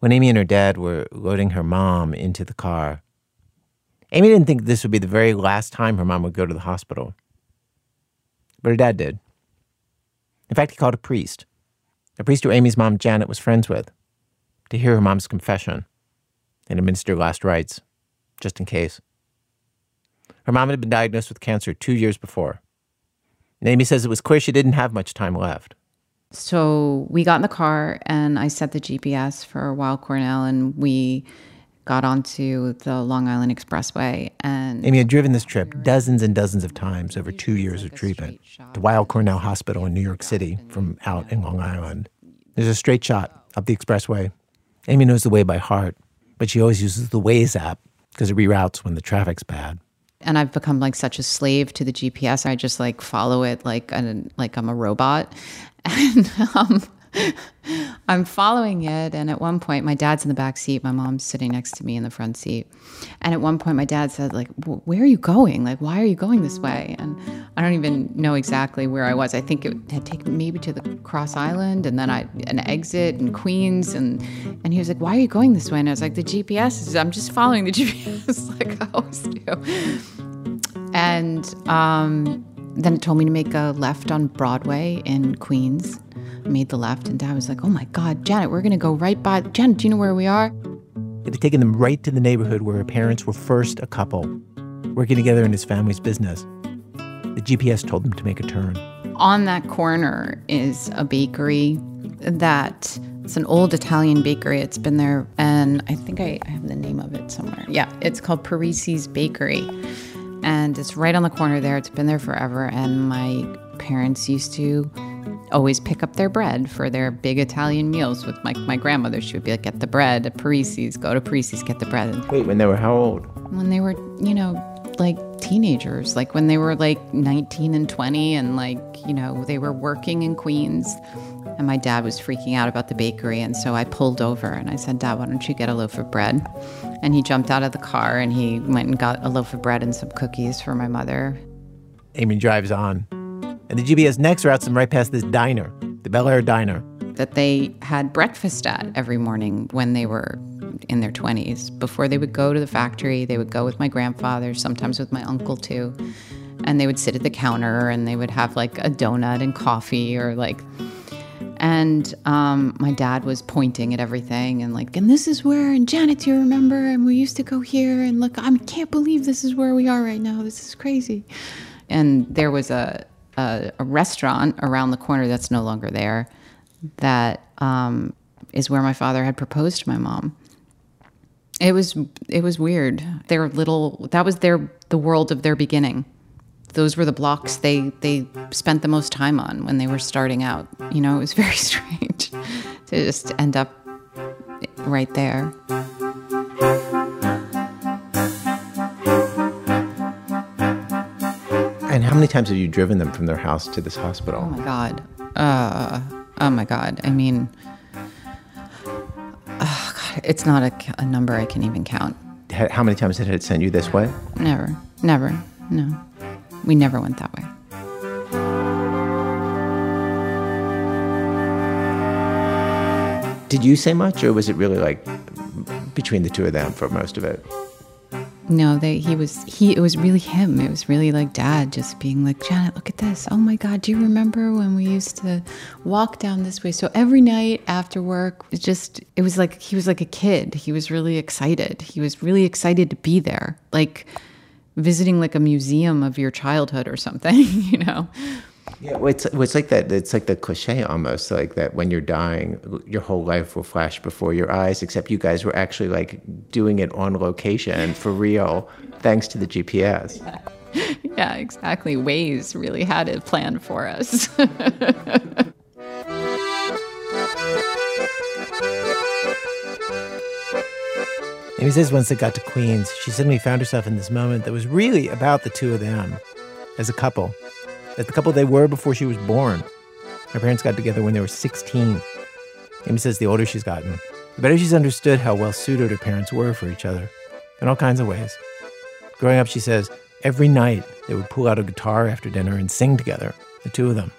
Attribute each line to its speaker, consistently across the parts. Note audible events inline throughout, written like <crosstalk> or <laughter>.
Speaker 1: When Amy and her dad were loading her mom into the car, Amy didn't think this would be the very last time her mom would go to the hospital. But her dad did. In fact, he called a priest, a priest who Amy's mom, Janet, was friends with, to hear her mom's confession and administer last rites, just in case. Her mom had been diagnosed with cancer two years before. And Amy says it was clear she didn't have much time left.
Speaker 2: So we got in the car and I set the GPS for Weill Cornell and we got onto the Long Island Expressway and
Speaker 1: Amy had driven this trip dozens and dozens of times over two years of treatment to Weill Cornell Hospital in New York City from out in Long Island. There's a straight shot up the expressway. Amy knows the way by heart, but she always uses the Waze app because it reroutes when the traffic's bad
Speaker 2: and I've become like such a slave to the GPS. I just like follow it like an, like I'm a robot, <laughs> and um, I'm following it. And at one point, my dad's in the back seat, my mom's sitting next to me in the front seat. And at one point, my dad said, "Like, where are you going? Like, why are you going this way?" And I don't even know exactly where I was. I think it had taken maybe to the Cross Island, and then I an exit in Queens, and and he was like, "Why are you going this way?" And I was like, "The GPS is. I'm just following the <laughs> GPS, like I always do." And um, then it told me to make a left on Broadway in Queens. I made the left, and Dad was like, "Oh my God, Janet, we're gonna go right by. Janet, do you know where we are?"
Speaker 1: It had taken them right to the neighborhood where her parents were first a couple, working together in his family's business. The GPS told them to make a turn.
Speaker 2: On that corner is a bakery that it's an old Italian bakery. It's been there, and I think I, I have the name of it somewhere. Yeah, it's called Parisi's Bakery. And it's right on the corner there. It's been there forever. And my parents used to always pick up their bread for their big Italian meals with my, my grandmother. She would be like, get the bread at Parisi's, go to Parisi's, get the bread.
Speaker 1: Wait, when they were how old?
Speaker 2: When they were, you know, like teenagers, like when they were like 19 and 20 and like, you know, they were working in Queens. And my dad was freaking out about the bakery. And so I pulled over and I said, Dad, why don't you get a loaf of bread? And he jumped out of the car and he went and got a loaf of bread and some cookies for my mother.
Speaker 1: Amy drives on and the GPS next routes them right past this diner, the Bel Air Diner.
Speaker 2: That they had breakfast at every morning when they were in their 20s. Before they would go to the factory, they would go with my grandfather, sometimes with my uncle too. And they would sit at the counter and they would have like a donut and coffee or like. And um, my dad was pointing at everything and like, and this is where, and Janet, do you remember? And we used to go here and look, I can't believe this is where we are right now. This is crazy. And there was a, a, a restaurant around the corner that's no longer there that um, is where my father had proposed to my mom. It was it was weird. Their little that was their the world of their beginning. Those were the blocks they they spent the most time on when they were starting out. You know, it was <laughs> very strange to just end up right there.
Speaker 1: And how many times have you driven them from their house to this hospital?
Speaker 2: Oh my god. Uh, oh my god. I mean, it's not a, a number I can even count.
Speaker 1: How many times did it send you this way?
Speaker 2: Never. Never. No. We never went that way.
Speaker 1: Did you say much, or was it really like between the two of them for most of it?
Speaker 2: No, they he was he it was really him. It was really like dad just being like, Janet, look at this. Oh my god, do you remember when we used to walk down this way? So every night after work, it just it was like he was like a kid. He was really excited. He was really excited to be there. Like visiting like a museum of your childhood or something, <laughs> you know.
Speaker 1: Yeah, well, it's, well, it's like that. It's like the cliche almost, like that when you're dying, your whole life will flash before your eyes, except you guys were actually like doing it on location <laughs> for real, thanks to the GPS.
Speaker 2: Yeah, yeah exactly. Waze really had it planned for us. <laughs>
Speaker 1: Amy says once they got to Queens, she suddenly found herself in this moment that was really about the two of them as a couple as the couple they were before she was born. Her parents got together when they were 16. Amy says the older she's gotten, the better she's understood how well suited her parents were for each other in all kinds of ways. Growing up, she says, every night they would pull out a guitar after dinner and sing together, the two of them,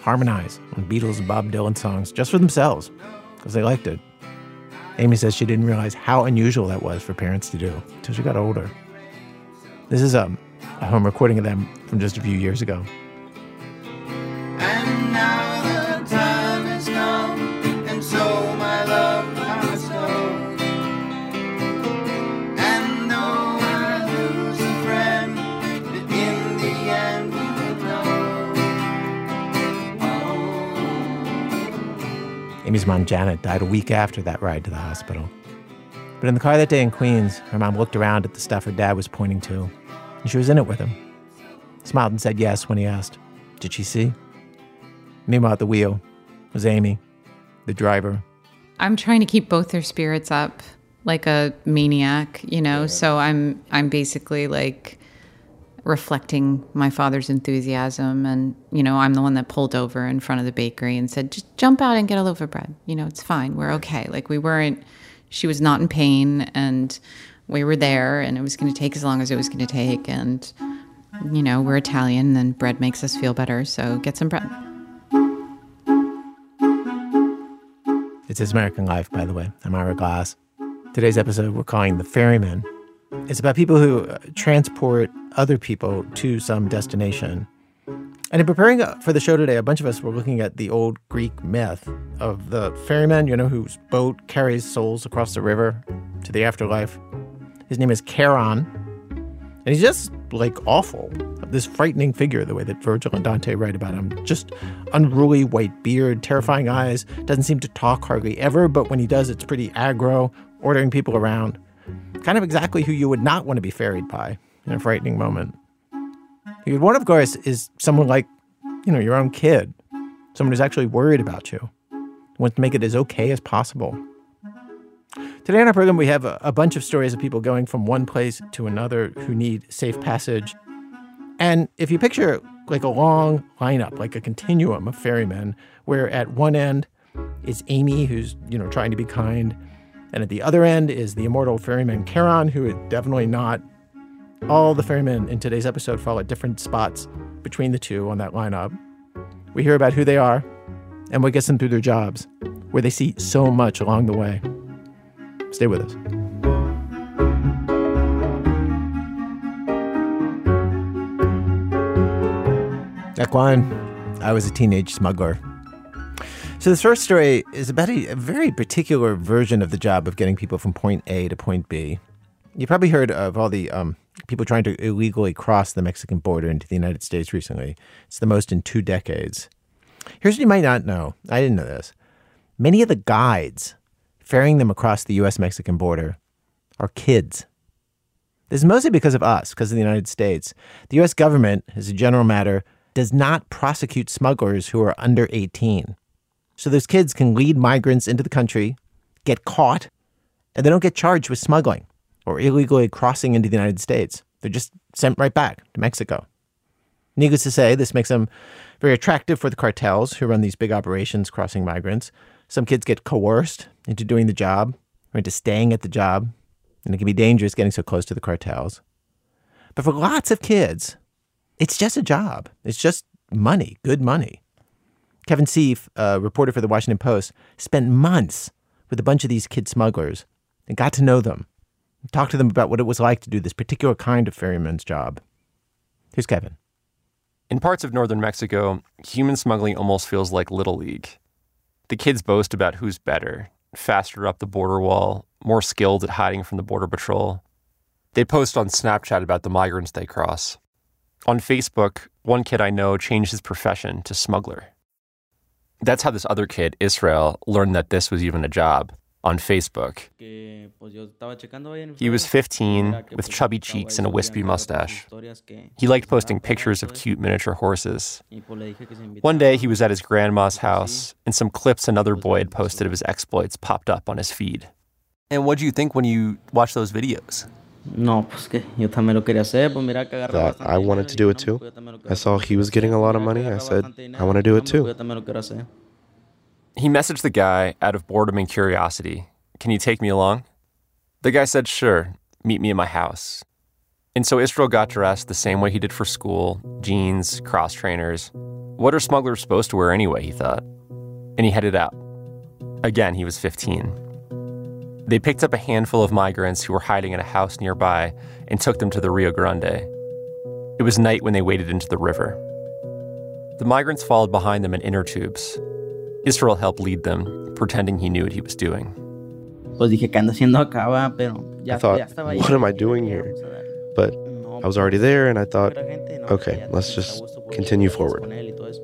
Speaker 1: harmonize on Beatles and Bob Dylan songs just for themselves, because they liked it. Amy says she didn't realize how unusual that was for parents to do until she got older. This is a, a home recording of them from just a few years ago.
Speaker 3: And now the time has come, and so my love must go. And though I lose a friend, but in the end you will know. Oh.
Speaker 1: Amy's mom, Janet, died a week after that ride to the hospital. But in the car that day in Queens, her mom looked around at the stuff her dad was pointing to, and she was in it with him. Smiled and said yes when he asked, Did she see? Meanwhile, at the wheel was Amy, the driver.
Speaker 2: I'm trying to keep both their spirits up like a maniac, you know. So I'm I'm basically like reflecting my father's enthusiasm and you know, I'm the one that pulled over in front of the bakery and said, "Just jump out and get a loaf of bread. You know, it's fine. We're okay." Like we weren't she was not in pain and we were there and it was going to take as long as it was going to take and you know, we're Italian and bread makes us feel better, so get some bread.
Speaker 1: It's This American Life, by the way. I'm Ira Glass. Today's episode we're calling The Ferryman. It's about people who uh, transport other people to some destination. And in preparing for the show today, a bunch of us were looking at the old Greek myth of the ferryman, you know, whose boat carries souls across the river to the afterlife. His name is Charon. And he's just like awful. This frightening figure, the way that Virgil and Dante write about him. Just unruly white beard, terrifying eyes, doesn't seem to talk hardly ever, but when he does, it's pretty aggro, ordering people around. Kind of exactly who you would not want to be ferried by in a frightening moment. One, of course, is someone like, you know, your own kid, someone who's actually worried about you, wants to make it as okay as possible. Today on our program, we have a, a bunch of stories of people going from one place to another who need safe passage. And if you picture like a long lineup, like a continuum of ferrymen, where at one end is Amy, who's, you know, trying to be kind. And at the other end is the immortal ferryman Charon, who is definitely not. All the ferrymen in today's episode fall at different spots between the two on that lineup. We hear about who they are and what gets them through their jobs, where they see so much along the way. Stay with us. Act One, I was a teenage smuggler. So this first story is about a, a, very particular version of the job of getting people from point A to point B. You probably heard of all the um, people trying to illegally cross the Mexican border into the United States recently. It's the most in two decades. Here's what you might not know. I didn't know this. Many of the guides ferrying them across the US Mexican border are kids. This is mostly because of us, because of the United States. The US government, as a general matter, does not prosecute smugglers who are under 18. So those kids can lead migrants into the country, get caught, and they don't get charged with smuggling or illegally crossing into the United States. They're just sent right back to Mexico. Needless to say, this makes them very attractive for the cartels who run these big operations crossing migrants. Some kids get coerced into doing the job or into staying at the job, and it can be dangerous getting so close to the cartels. But for lots of kids, it's just a job. It's just money, good money. Kevin Sieff, a reporter for the Washington Post, spent months with a bunch of these kid smugglers and got to know them, talked to them about what it was like to do this particular kind of ferryman's job. Here's Kevin.
Speaker 4: In parts of northern Mexico, human smuggling almost feels like Little League. The kids boast about who's better, faster up the border wall, more skilled at hiding from the Border Patrol. They post on Snapchat about the migrants they cross. On Facebook, one kid I know changed his profession to smuggler. That's how this other kid, Israel, learned that this was even a job on Facebook. He was 15 with chubby cheeks and a wispy mustache. He liked posting pictures of cute miniature horses. One day he was at his grandma's house and some clips another boy had posted of his exploits popped up on his feed. And what do you think when you watch those videos?
Speaker 5: That I wanted to do it too. I saw he was getting a lot of money. I said, I want to do it too.
Speaker 4: He messaged the guy out of boredom and curiosity. Can you take me along? The guy said, Sure, meet me at my house. And so Israel got dressed the same way he did for school jeans, cross trainers. What are smugglers supposed to wear anyway, he thought. And he headed out. Again, he was 15. They picked up a handful of migrants who were hiding in a house nearby and took them to the Rio Grande. It was night when they waded into the river. The migrants followed behind them in inner tubes. Israel helped lead them, pretending he knew what he was doing.
Speaker 6: Pues dije, ¿qué ando haciendo acá. Pero ya,
Speaker 5: I thought,
Speaker 6: ya estaba
Speaker 5: what am I doing here?
Speaker 6: Vamos a darle.
Speaker 5: But I was already there and I thought,
Speaker 6: pura gente, no,
Speaker 5: okay, let's just continue forward.
Speaker 6: con él y todo eso.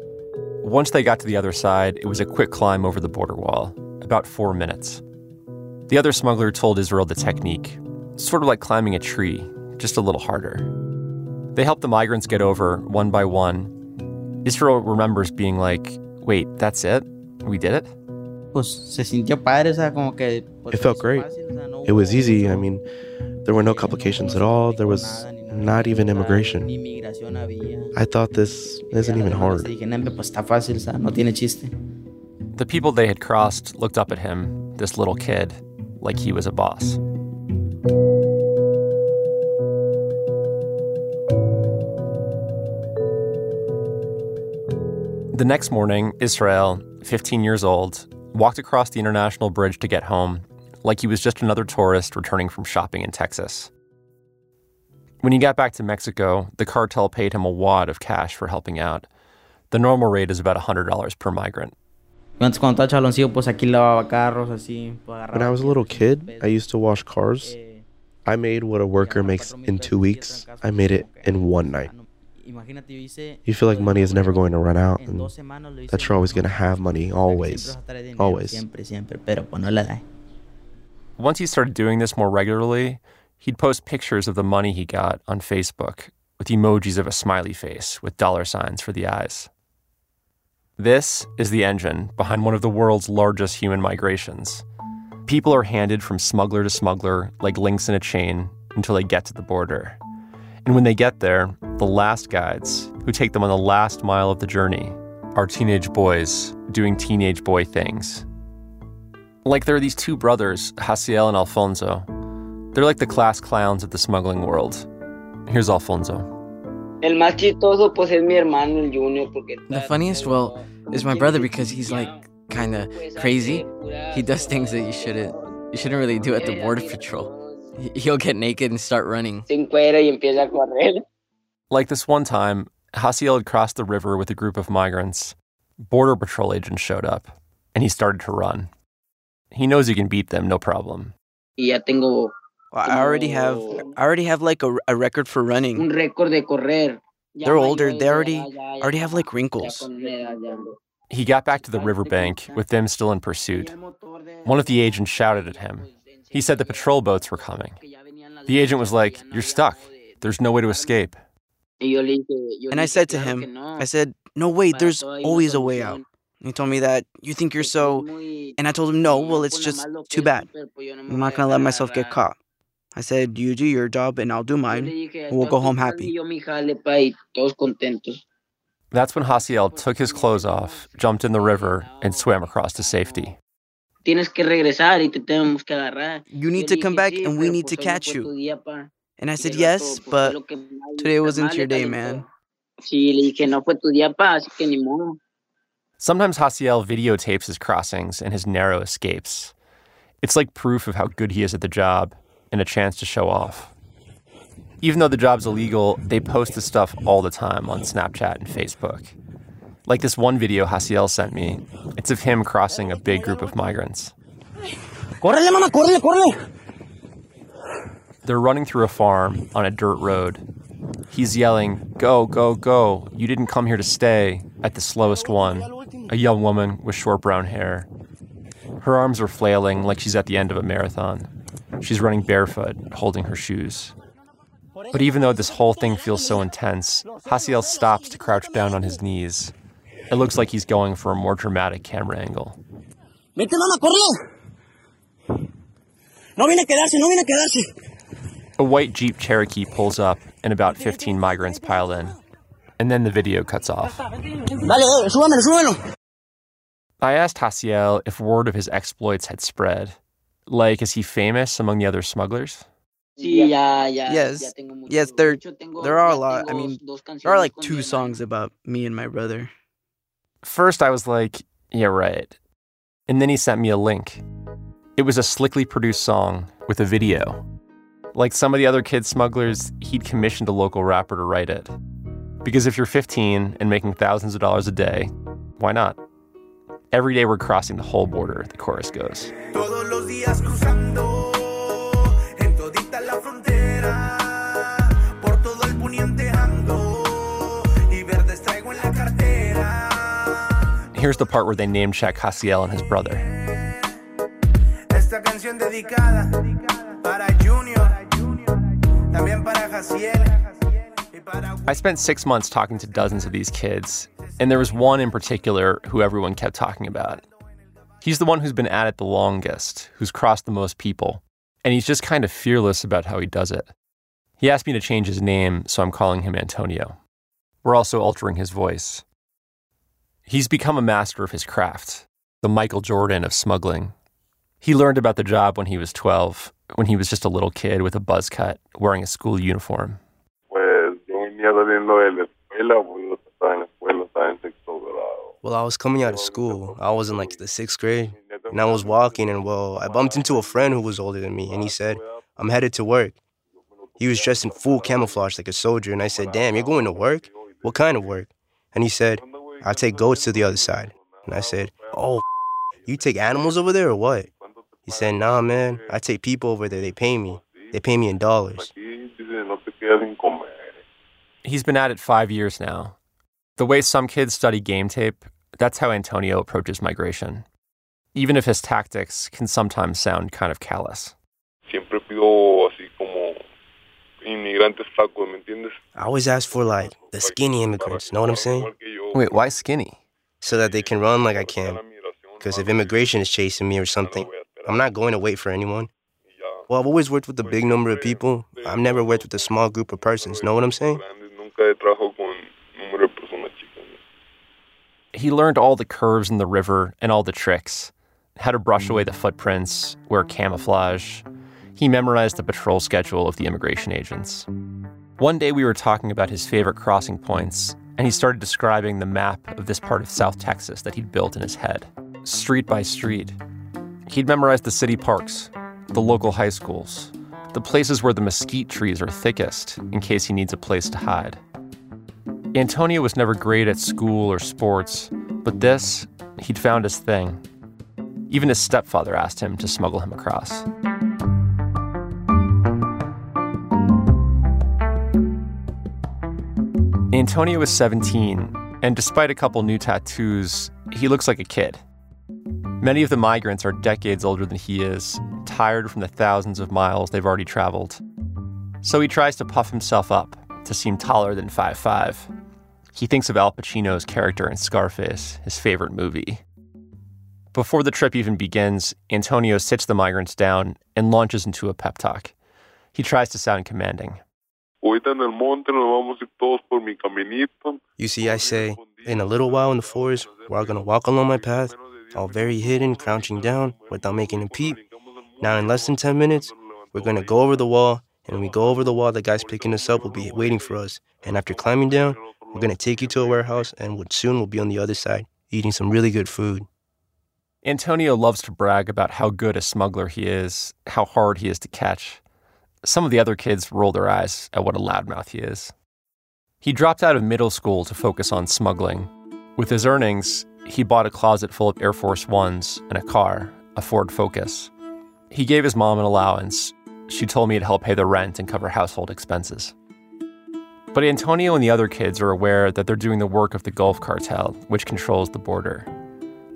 Speaker 4: Once they got to the other side, it was a quick climb over the border wall, about four minutes. The other smuggler told Israel the technique, sort of like climbing a tree, just a little harder. They helped the migrants get over one by one. Israel remembers being like, wait, that's it? We did it?
Speaker 6: Pues se sintió padre, o sea, como que. pues,
Speaker 5: It felt great.
Speaker 6: fácil, o sea, no
Speaker 5: It was
Speaker 6: hubo-
Speaker 5: easy. I mean, there were no complications at all. There was
Speaker 6: nada, ni nada.
Speaker 5: not even immigration. I thought this isn't even
Speaker 6: demandas
Speaker 5: hard.
Speaker 6: Dije, "Nembe, pues está fácil, o sea, no tiene chiste.
Speaker 4: The people they had crossed looked up at him, this little kid, like he was a boss. The next morning, Israel, 15 years old, walked across the international bridge to get home like he was just another tourist returning from shopping in Texas. When he got back to Mexico, the cartel paid him a wad of cash for helping out. The normal rate is about $100 per migrant.
Speaker 6: Antes cuando estaba chaloncillo, pues aquí lavaba carros, así. Pues,
Speaker 5: When I was a little kid, I used to wash cars.
Speaker 6: Eh,
Speaker 5: I made what a worker makes in two weeks. I made it in one night.
Speaker 6: Imagínate, yo hice
Speaker 5: You feel like money is never going to run out, and
Speaker 6: dos semanas lo hice
Speaker 5: that you're always going to have money,
Speaker 6: O sea, que
Speaker 5: always.
Speaker 6: siempre vas a traer dinero,
Speaker 5: Always.
Speaker 6: Siempre, siempre, pero pues no la da.
Speaker 4: Once he started doing this more regularly, he'd post pictures of the money he got on Facebook with emojis of a smiley face with dollar signs for the eyes. This is the engine behind one of the world's largest human migrations. People are handed from smuggler to smuggler like links in a chain until they get to the border. And when they get there, the last guides, who take them on the last mile of the journey, are teenage boys doing teenage boy things. Like there are these two brothers, Hasiel and Alfonso. They're like the class clowns of the smuggling world. Here's Alfonso.
Speaker 7: El más chistoso pues es mi hermano el Junior porque
Speaker 8: The funniest, well, is my brother because he's like kind of crazy. He does things that you shouldn't you shouldn't really do at the border patrol. He- <laughs> He'll get naked and start running.
Speaker 7: se encuera y empieza a correr.
Speaker 4: Like this one time, Hasiel had crossed the river with a group of migrants. Border patrol agents showed up, and he started to run. He knows he can beat them, no problem.
Speaker 7: Y ya tengo
Speaker 9: I already have I already have like a, a record for
Speaker 7: un
Speaker 9: running.
Speaker 7: récord de correr.
Speaker 9: They're older, they already
Speaker 7: ya, ya
Speaker 9: already have like wrinkles.
Speaker 7: con una edad ya ando.
Speaker 4: He got back to the riverbank with them still in pursuit. One of the agents shouted at him. He said the patrol boats were coming. The agent was like, You're stuck. There's no way to escape.
Speaker 7: Y yo le dije, yo
Speaker 9: And I said to him, I said, "No, wait, there's
Speaker 7: todo hay una
Speaker 9: always a way out." He told me that you think you're so and I told him, "No, well, it's just
Speaker 7: nada más lo
Speaker 9: too bad.
Speaker 7: súper, pues, yo no me
Speaker 9: I'm not going to let myself get caught." I said, "You do your job and I'll do mine." We'll go home happy."
Speaker 7: y yo mi jale, pa, y todos contentos.
Speaker 4: That's when Hasiel took his clothes off, jumped in the river, and swam across to safety.
Speaker 7: Tienes que regresar y te tenemos que agarrar.
Speaker 9: You need to come back and we need to
Speaker 7: pues hoy no
Speaker 9: catch you.
Speaker 7: tu día, pa".
Speaker 9: And I said, "Yes, but
Speaker 7: lo que mal-
Speaker 9: today wasn't your day, man."
Speaker 7: Sí, le dije, no fue tu día, pa, así que ni modo.
Speaker 4: Sometimes Hasiel videotapes his crossings and his narrow escapes. It's like proof of how good he is at the job and a chance to show off. Even though the job's illegal, they post the stuff all the time on Snapchat and Facebook. Like this one video Hasiel sent me. It's of him crossing a big group of migrants.
Speaker 9: Córrele, mamá, córrele, córrele.
Speaker 4: They're running through a farm on a dirt road. He's yelling, Go, go, go. You didn't come here to stay, at the slowest one, a young woman with short brown hair. Her arms are flailing like she's at the end of a marathon. She's running barefoot, holding her shoes. But even though this whole thing feels so intense, Hasiel stops to crouch down on his knees. It looks like he's going for a more dramatic camera angle.
Speaker 9: Vete, mamá, córrele. No viene a quedarse, no viene a quedarse.
Speaker 4: A white Jeep Cherokee pulls up, and about 15 migrants pile in. And then the video cuts off.
Speaker 9: Dale, dale, súbamelo, súbamelo.
Speaker 4: I asked Hasiel if word of his exploits had spread. Like, is he famous among the other smugglers?
Speaker 7: Sí, ya, ya,
Speaker 9: Yes.
Speaker 7: ya tengo mucho-
Speaker 9: Yes, there-
Speaker 7: de hecho, tengo-
Speaker 9: there are a lot. I mean, There are like two songs about me and my brother.
Speaker 4: First, I was like, yeah, right. And then he sent me a link. It was a slickly produced song with a video. Like some of the other kid smugglers, he'd commissioned a local rapper to write it. Because if you're 15 and making thousands of dollars a day, why not? Every day we're crossing the whole border, the chorus goes. Here's the part where they name check Hasiel and his brother.
Speaker 3: Esta canción dedicada para Junior, también para Jaciel
Speaker 4: I spent six months talking to dozens of these kids, and there was one in particular who everyone kept talking about. He's the one who's been at it the longest, who's crossed the most people, and he's just kind of fearless about how he does it. He asked me to change his name, so I'm calling him Antonio. We're also altering his voice. He's become a master of his craft, the Michael Jordan of smuggling. He learned about the job when he was 12, when he was just a little kid with a buzz cut, wearing a school uniform.
Speaker 10: Pues yo venía saliendo de la escuela, pues yo estaba en la escuela, estaba en sexto grado.
Speaker 5: Well, I was coming out of school. I was in like the sixth grade. And I was walking, and well, I bumped into a friend who was older than me, and he said, I'm headed to work. He was dressed in full camouflage like a soldier, and I said, Damn, you're going to work? What kind of work? And he said, I take goats to the other side. And I said, Oh, you take animals over there or what? He said, Nah, man, I take people over there. They pay me. They pay me in dollars.
Speaker 10: Aquí dice, no te quedas sin comer.
Speaker 4: He's been at it five years now. The way some kids study game tape, that's how Antonio approaches migration. Even if his tactics can sometimes sound kind of callous.
Speaker 10: Siempre pido así como inmigrantes flacos, ¿me entiendes?
Speaker 5: I always ask for like the skinny immigrants. Know what I'm saying?
Speaker 10: Igual que yo.
Speaker 4: Wait, why skinny?
Speaker 5: So that they can run like I can. Because if immigration is chasing me or something, I'm not going to wait for anyone. Well, I've always worked with a big number of people. I've never worked with a small group of persons. Know what I'm saying?
Speaker 10: Grandes, Nunca he trabajado con número de personas chicas.
Speaker 4: He learned all the curves in the river and all the tricks how to brush away the footprints, wear camouflage. He memorized the patrol schedule of the immigration agents. One day we were talking about his favorite crossing points, and he started describing the map of this part of South Texas that he'd built in his head, street by street. He'd memorized the city parks, the local high schools, the places where the mesquite trees are thickest in case he needs a place to hide. Antonio was never great at school or sports, but this, he'd found his thing. Even his stepfather asked him to smuggle him across. Antonio is 17, and despite a couple new tattoos, he looks like a kid. Many of the migrants are decades older than he is, tired from the thousands of miles they've already traveled. So he tries to puff himself up to seem taller than 5'5. He thinks of Al Pacino's character in Scarface, his favorite movie. Before the trip even begins, Antonio sits the migrants down and launches into a pep talk. He tries to sound commanding.
Speaker 10: Ahorita en el monte nos vamos a ir todos por mi caminito.
Speaker 5: You see, I say, in a little while in the forest, we're all gonna walk along my path, all very hidden, crouching down, without making a peep. Now, in less than 10 minutes, we're gonna go over the wall, and when we go over the wall, the guys picking us up will be waiting for us. And after climbing down, we're gonna take you to a warehouse, and we'll- soon we'll be on the other side, eating some really good food.
Speaker 4: Antonio loves to brag about how good a smuggler he is, how hard he is to catch. Some of the other kids roll their eyes at what a loudmouth he is. He dropped out of middle school to focus on smuggling. With his earnings, he bought a closet full of Air Force Ones and a car, a Ford Focus. He gave his mom an allowance. She told me it'd help pay the rent and cover household expenses. But Antonio and the other kids are aware that they're doing the work of the Gulf Cartel, which controls the border.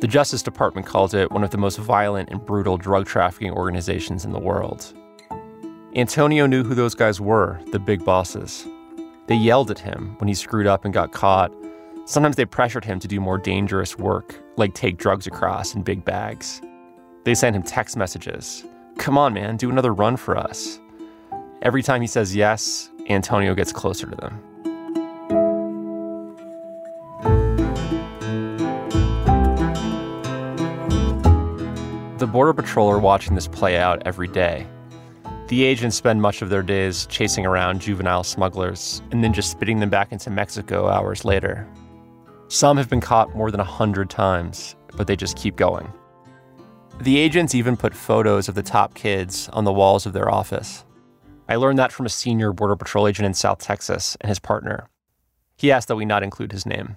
Speaker 4: The Justice Department calls it one of the most violent and brutal drug trafficking organizations in the world. Antonio knew who those guys were, the big bosses. They yelled at him when he screwed up and got caught. Sometimes they pressured him to do more dangerous work, like take drugs across in big bags. They sent him text messages Come on, man, do another run for us. Every time he says yes, Antonio gets closer to them. The Border Patrol are watching this play out every day. The agents spend much of their days chasing around juvenile smugglers and then just spitting them back into Mexico hours later. Some have been caught more than a hundred times, but they just keep going. The agents even put photos of the top kids on the walls of their office. I learned that from a senior Border Patrol agent in South Texas and his partner. He asked that we not include his name.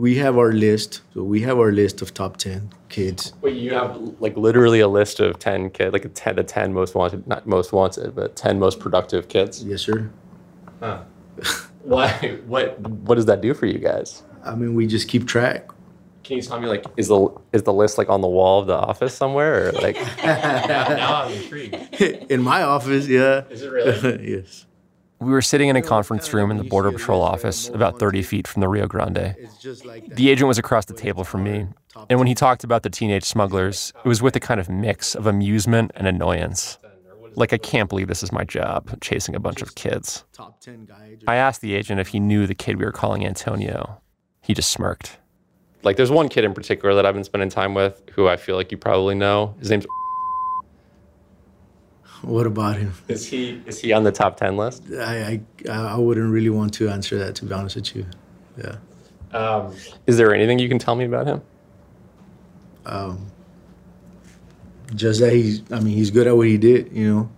Speaker 11: We have our list. So we have our list of top 10 kids.
Speaker 4: Wait, you have like literally a list of 10 kids, like a 10, the 10 most wanted, not most wanted, but 10 most productive kids?
Speaker 11: Yes, sir.
Speaker 4: Huh. Why? What, what does that do for you guys?
Speaker 11: I mean, we just keep track.
Speaker 4: Can you tell me, like, is the is the list like on the wall of the office somewhere, or like? <laughs> now I'm intrigued. <laughs>
Speaker 11: In my office, yeah.
Speaker 4: Is it really? <laughs>
Speaker 11: yes.
Speaker 4: We were sitting in a conference room in the Border Patrol office, about 30 feet from the Rio Grande. The agent was across the table from me, and when he talked about the teenage smugglers, it was with a kind of mix of amusement and annoyance. Like, I can't believe this is my job, chasing a bunch of kids. I asked the agent if he knew the kid we were calling Antonio. He just smirked. Like, there's one kid in particular that I've been spending time with who I feel like you probably know. His name's.
Speaker 11: What about him?
Speaker 4: Is he is he on the top ten list?
Speaker 11: I, I I wouldn't really want to answer that, to be honest with you. Yeah.
Speaker 4: Um, is there anything you can tell me about him?
Speaker 11: Um, just that he's, I mean, he's good at what he did, you know.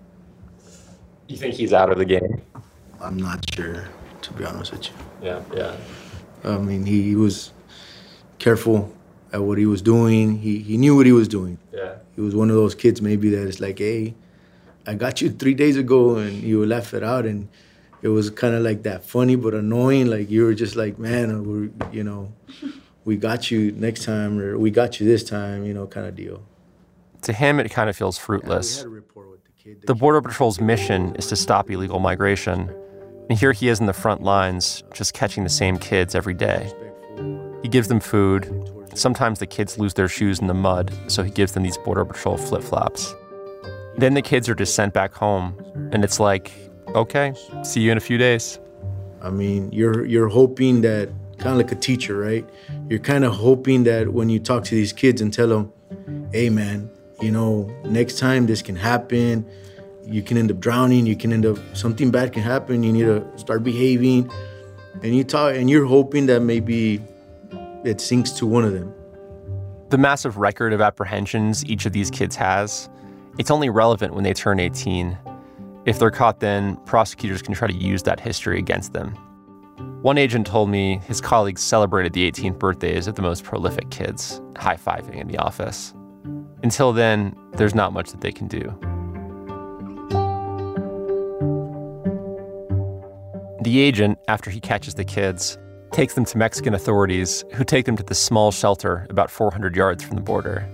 Speaker 4: You think he's out of the game?
Speaker 11: I'm not sure, to be honest with you.
Speaker 4: Yeah, yeah.
Speaker 11: I mean, he was careful at what he was doing. He he knew what he was doing.
Speaker 4: Yeah.
Speaker 11: He was one of those kids maybe that is like, hey, I got you three days ago, and you left it out, and it was kind of like that funny but annoying. Like you were just like, man, uh, we're you know, we got you next time, or we got you this time, you know, kind of deal.
Speaker 4: To him, it kind of feels fruitless. The Border Patrol's mission is to stop illegal migration. And here he is in the front lines, just catching the same kids every day. He gives them food. Sometimes the kids lose their shoes in the mud, so he gives them these Border Patrol flip flops. Then the kids are just sent back home, and it's like, okay, see you in a few days.
Speaker 11: I mean, you're you're hoping that kind of like a teacher, right? You're kind of hoping that when you talk to these kids and tell them, "Hey, man, you know, next time this can happen. You can end up drowning. You can end up something bad can happen. You need to start behaving." And you talk, and you're hoping that maybe it sinks to one of them.
Speaker 4: The massive record of apprehensions each of these kids has, it's only relevant when they turn 18. If they're caught then, prosecutors can try to use that history against them. One agent told me his colleagues celebrated the 18th birthdays of the most prolific kids, high fiving in the office. Until then, there's not much that they can do. The agent, after he catches the kids, takes them to Mexican authorities, who take them to this small shelter about 400 yards from the border.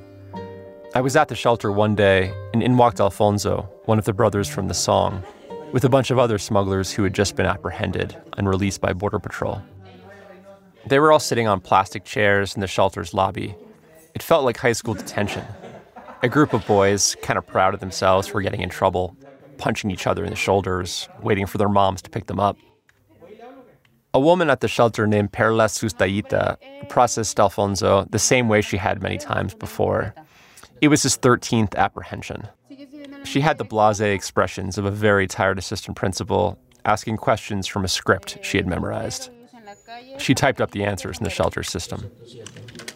Speaker 4: I was at the shelter one day, and in walked Alfonso, one of the brothers from the song, with a bunch of other smugglers who had just been apprehended and released by Border Patrol. They were all sitting on plastic chairs in the shelter's lobby. It felt like high school detention. A group of boys, kind of proud of themselves for getting in trouble, punching each other in the shoulders, waiting for their moms to pick them up. A woman at the shelter named Perla Sustaita processed Alfonso the same way she had many times before. It was his 13th apprehension. She had the blase expressions of a very tired assistant principal asking questions from a script she had memorized. She typed up the answers in the shelter system.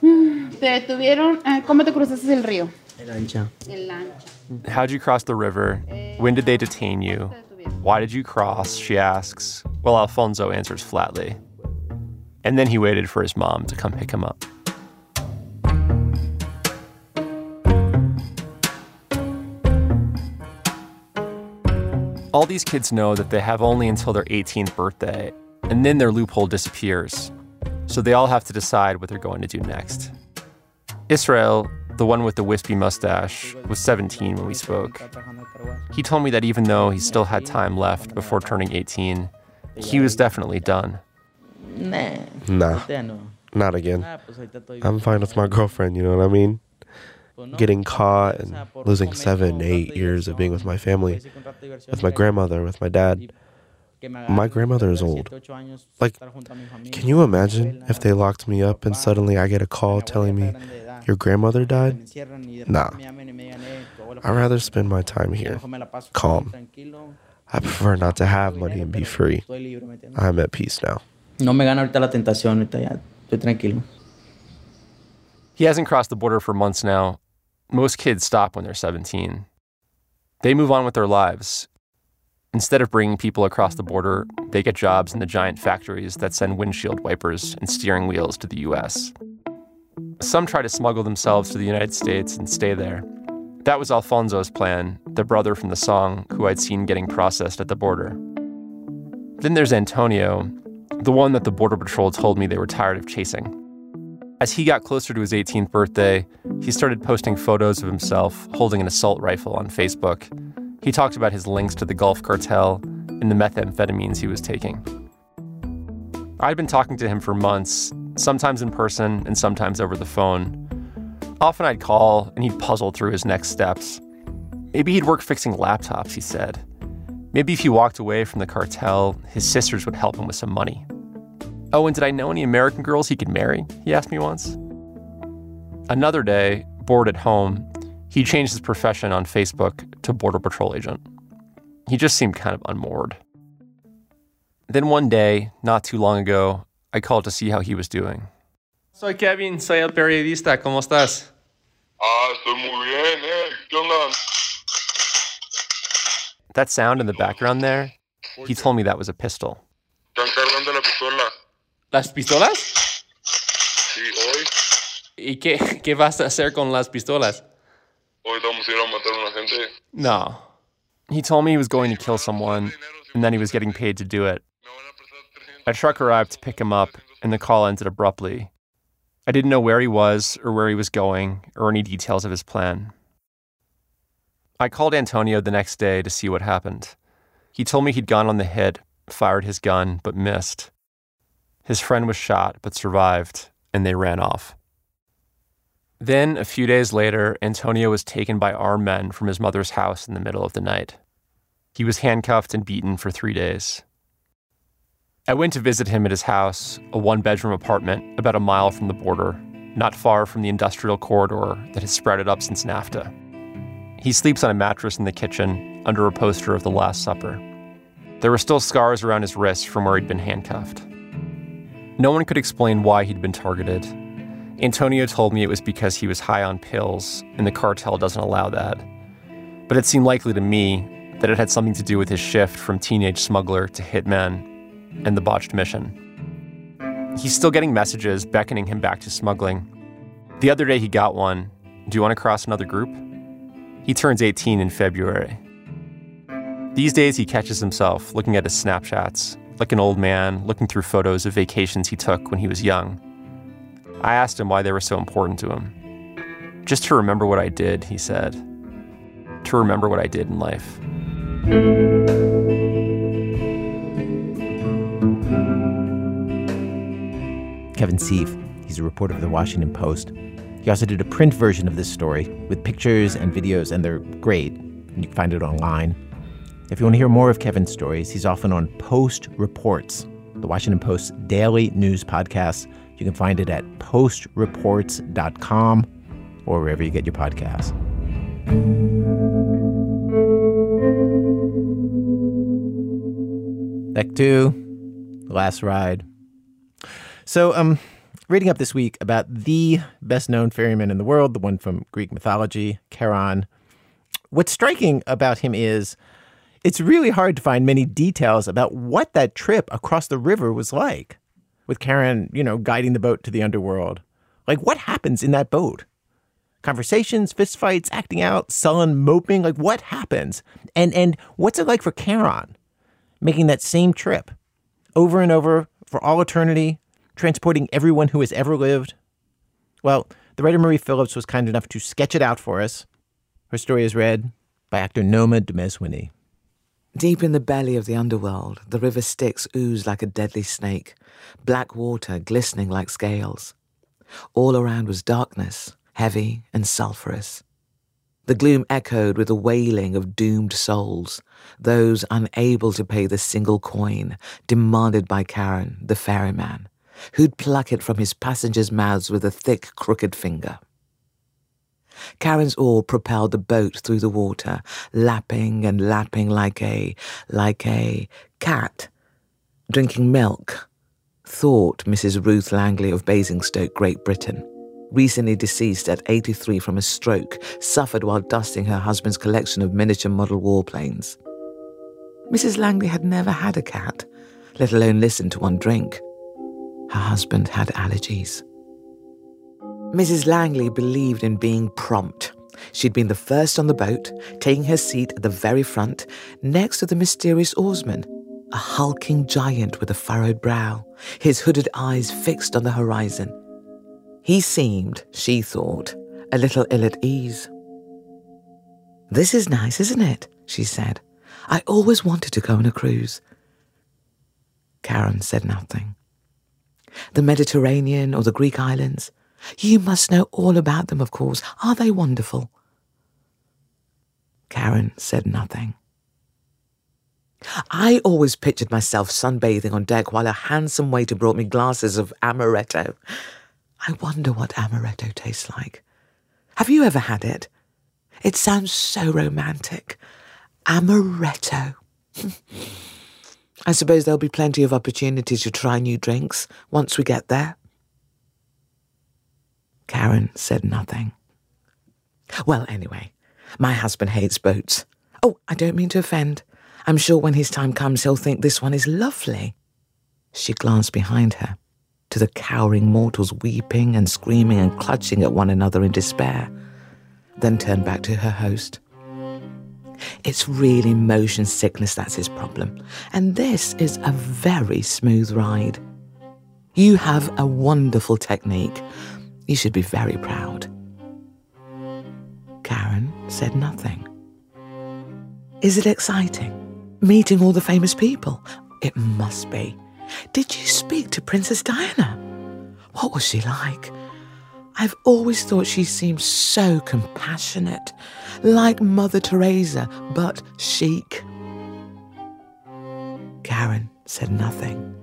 Speaker 12: Te detuvieron. Eh, ¿Cómo te cruzaste el río?
Speaker 6: Lancha.
Speaker 12: El lancha.
Speaker 4: How'd you cross the river? When did they detain you? Why did you cross? She asks. Well, Alfonso answers flatly. And then he waited for his mom to come pick him up. All these kids know that they have only until their 18th birthday, and then their loophole disappears. So they all have to decide what they're going to do next. Israel, the one with the wispy mustache, was 17 when we spoke. He told me that even though he still had time left before turning 18, he was definitely done.
Speaker 6: Nah.
Speaker 13: Nah,
Speaker 6: Ahorita
Speaker 13: not again.
Speaker 6: Nah, pues ahorita estoy
Speaker 13: I'm fine with my girlfriend, you know what I mean? Getting caught and losing seven, eight years of being with my family, with my grandmother, with my dad. My grandmother is old. Like, can you imagine if they locked me up and suddenly I get a call telling me your grandmother died? Nah. I'd rather spend my time here, calm. I prefer not to have money and be free. I'm at peace now.
Speaker 6: No me gana ahorita la tentación, ahorita ya estoy tranquilo.
Speaker 4: He hasn't crossed the border for months now, Most kids stop when they're 17. They move on with their lives. Instead of bringing people across the border, they get jobs in the giant factories that send windshield wipers and steering wheels to the US. Some try to smuggle themselves to the United States and stay there. That was Alfonso's plan, the brother from the song who I'd seen getting processed at the border. Then there's Antonio, the one that the Border Patrol told me they were tired of chasing. As he got closer to his 18th birthday, he started posting photos of himself holding an assault rifle on Facebook. He talked about his links to the Gulf Cartel and the methamphetamines he was taking. I'd been talking to him for months, sometimes in person and sometimes over the phone. Often I'd call and he'd puzzle through his next steps. Maybe he'd work fixing laptops, he said. Maybe if he walked away from the cartel, his sisters would help him with some money. Oh, and did I know any American girls he could marry? He asked me once. Another day, bored at home, he changed his profession on Facebook to Border Patrol agent. He just seemed kind of unmoored. Then one day, not too long ago, I called to see how he was doing.
Speaker 14: Soy Kevin, soy el periodista. ¿Cómo estás?
Speaker 10: Ah, estoy muy bien, eh. ¿Qué onda?
Speaker 4: That sound in the background there, he told me that was a pistol.
Speaker 10: Están cargando la pistola.
Speaker 14: ¿Las pistolas? ¿Y qué, <laughs> qué vas a hacer con las pistolas?
Speaker 10: Hoy vamos a ir a matar a una gente.
Speaker 4: No. He told me he was going to kill someone, and then he was getting paid to do it. A truck arrived to pick him up, and the call ended abruptly. I didn't know where he was, or where he was going, or any details of his plan. I called Antonio the next day to see what happened. He told me he'd gone on the hit, fired his gun, but missed. His friend was shot, but survived, and they ran off. Then, a few days later, Antonio was taken by armed men from his mother's house in the middle of the night. He was handcuffed and beaten for three days. I went to visit him at his house, a one bedroom apartment about a mile from the border, not far from the industrial corridor that has sprouted up since NAFTA. He sleeps on a mattress in the kitchen under a poster of the Last Supper. There were still scars around his wrists from where he'd been handcuffed. No one could explain why he'd been targeted. Antonio told me it was because he was high on pills, and the cartel doesn't allow that. But it seemed likely to me that it had something to do with his shift from teenage smuggler to hitman and the botched mission. He's still getting messages beckoning him back to smuggling. The other day he got one Do you want to cross another group? He turns 18 in February. These days he catches himself looking at his snapshots, like an old man looking through photos of vacations he took when he was young. I asked him why they were so important to him. Just to remember what I did, he said. To remember what I did in life.
Speaker 1: Kevin Sieff. He's a reporter for the Washington Post. He also did a print version of this story with pictures and videos, and they're great. You can find it online. If you want to hear more of Kevin's stories, he's often on Post Reports, the Washington Post's daily news podcast. You can find it at postreports.com or wherever you get your podcasts. Act Two Last Ride. So, um, reading up this week about the best known ferryman in the world, the one from Greek mythology, Charon. What's striking about him is it's really hard to find many details about what that trip across the river was like with Charon, you know, guiding the boat to the underworld. Like, what happens in that boat? Conversations, fistfights, acting out, sullen, moping. Like, what happens? And and what's it like for Charon, making that same trip over and over for all eternity, transporting everyone who has ever lived? Well, the writer Marie Phillips was kind enough to sketch it out for us. Her story is read by actor Noma Dumezweni.
Speaker 15: Deep in the belly of the underworld, the river Styx oozed like a deadly snake, black water glistening like scales. All around was darkness, heavy and sulphurous. The gloom echoed with the wailing of doomed souls, those unable to pay the single coin demanded by Charon, the ferryman, who'd pluck it from his passengers' mouths with a thick, crooked finger. Charon's oar propelled the boat through the water, lapping and lapping like a, like a cat drinking milk, thought Mrs. Ruth Langley of Basingstoke, Great Britain, recently deceased at 83 from a stroke, suffered while dusting her husband's collection of miniature model warplanes. Mrs. Langley had never had a cat, let alone listened to one drink. Her husband had allergies. Mrs. Langley believed in being prompt. She'd been the first on the boat, taking her seat at the very front, next to the mysterious oarsman, a hulking giant with a furrowed brow, his hooded eyes fixed on the horizon. He seemed, she thought, a little ill at ease. This is nice, isn't it? she said. I always wanted to go on a cruise. Charon said nothing. The Mediterranean or the Greek islands? You must know all about them, of course. Are they wonderful? Charon said nothing. I always pictured myself sunbathing on deck while a handsome waiter brought me glasses of amaretto. I wonder what amaretto tastes like. Have you ever had it? It sounds so romantic. Amaretto. <laughs> I suppose there'll be plenty of opportunities to try new drinks once we get there. Charon said nothing. Well, anyway, my husband hates boats. Oh, I don't mean to offend. I'm sure when his time comes, he'll think this one is lovely. She glanced behind her to the cowering mortals weeping and screaming and clutching at one another in despair, then turned back to her host. It's really motion sickness that's his problem, and this is a very smooth ride. You have a wonderful technique. You should be very proud. Charon said nothing. Is it exciting? Meeting all the famous people? It must be. Did you speak to Princess Diana? What was she like? I've always thought she seemed so compassionate, like Mother Teresa, but chic. Charon said nothing.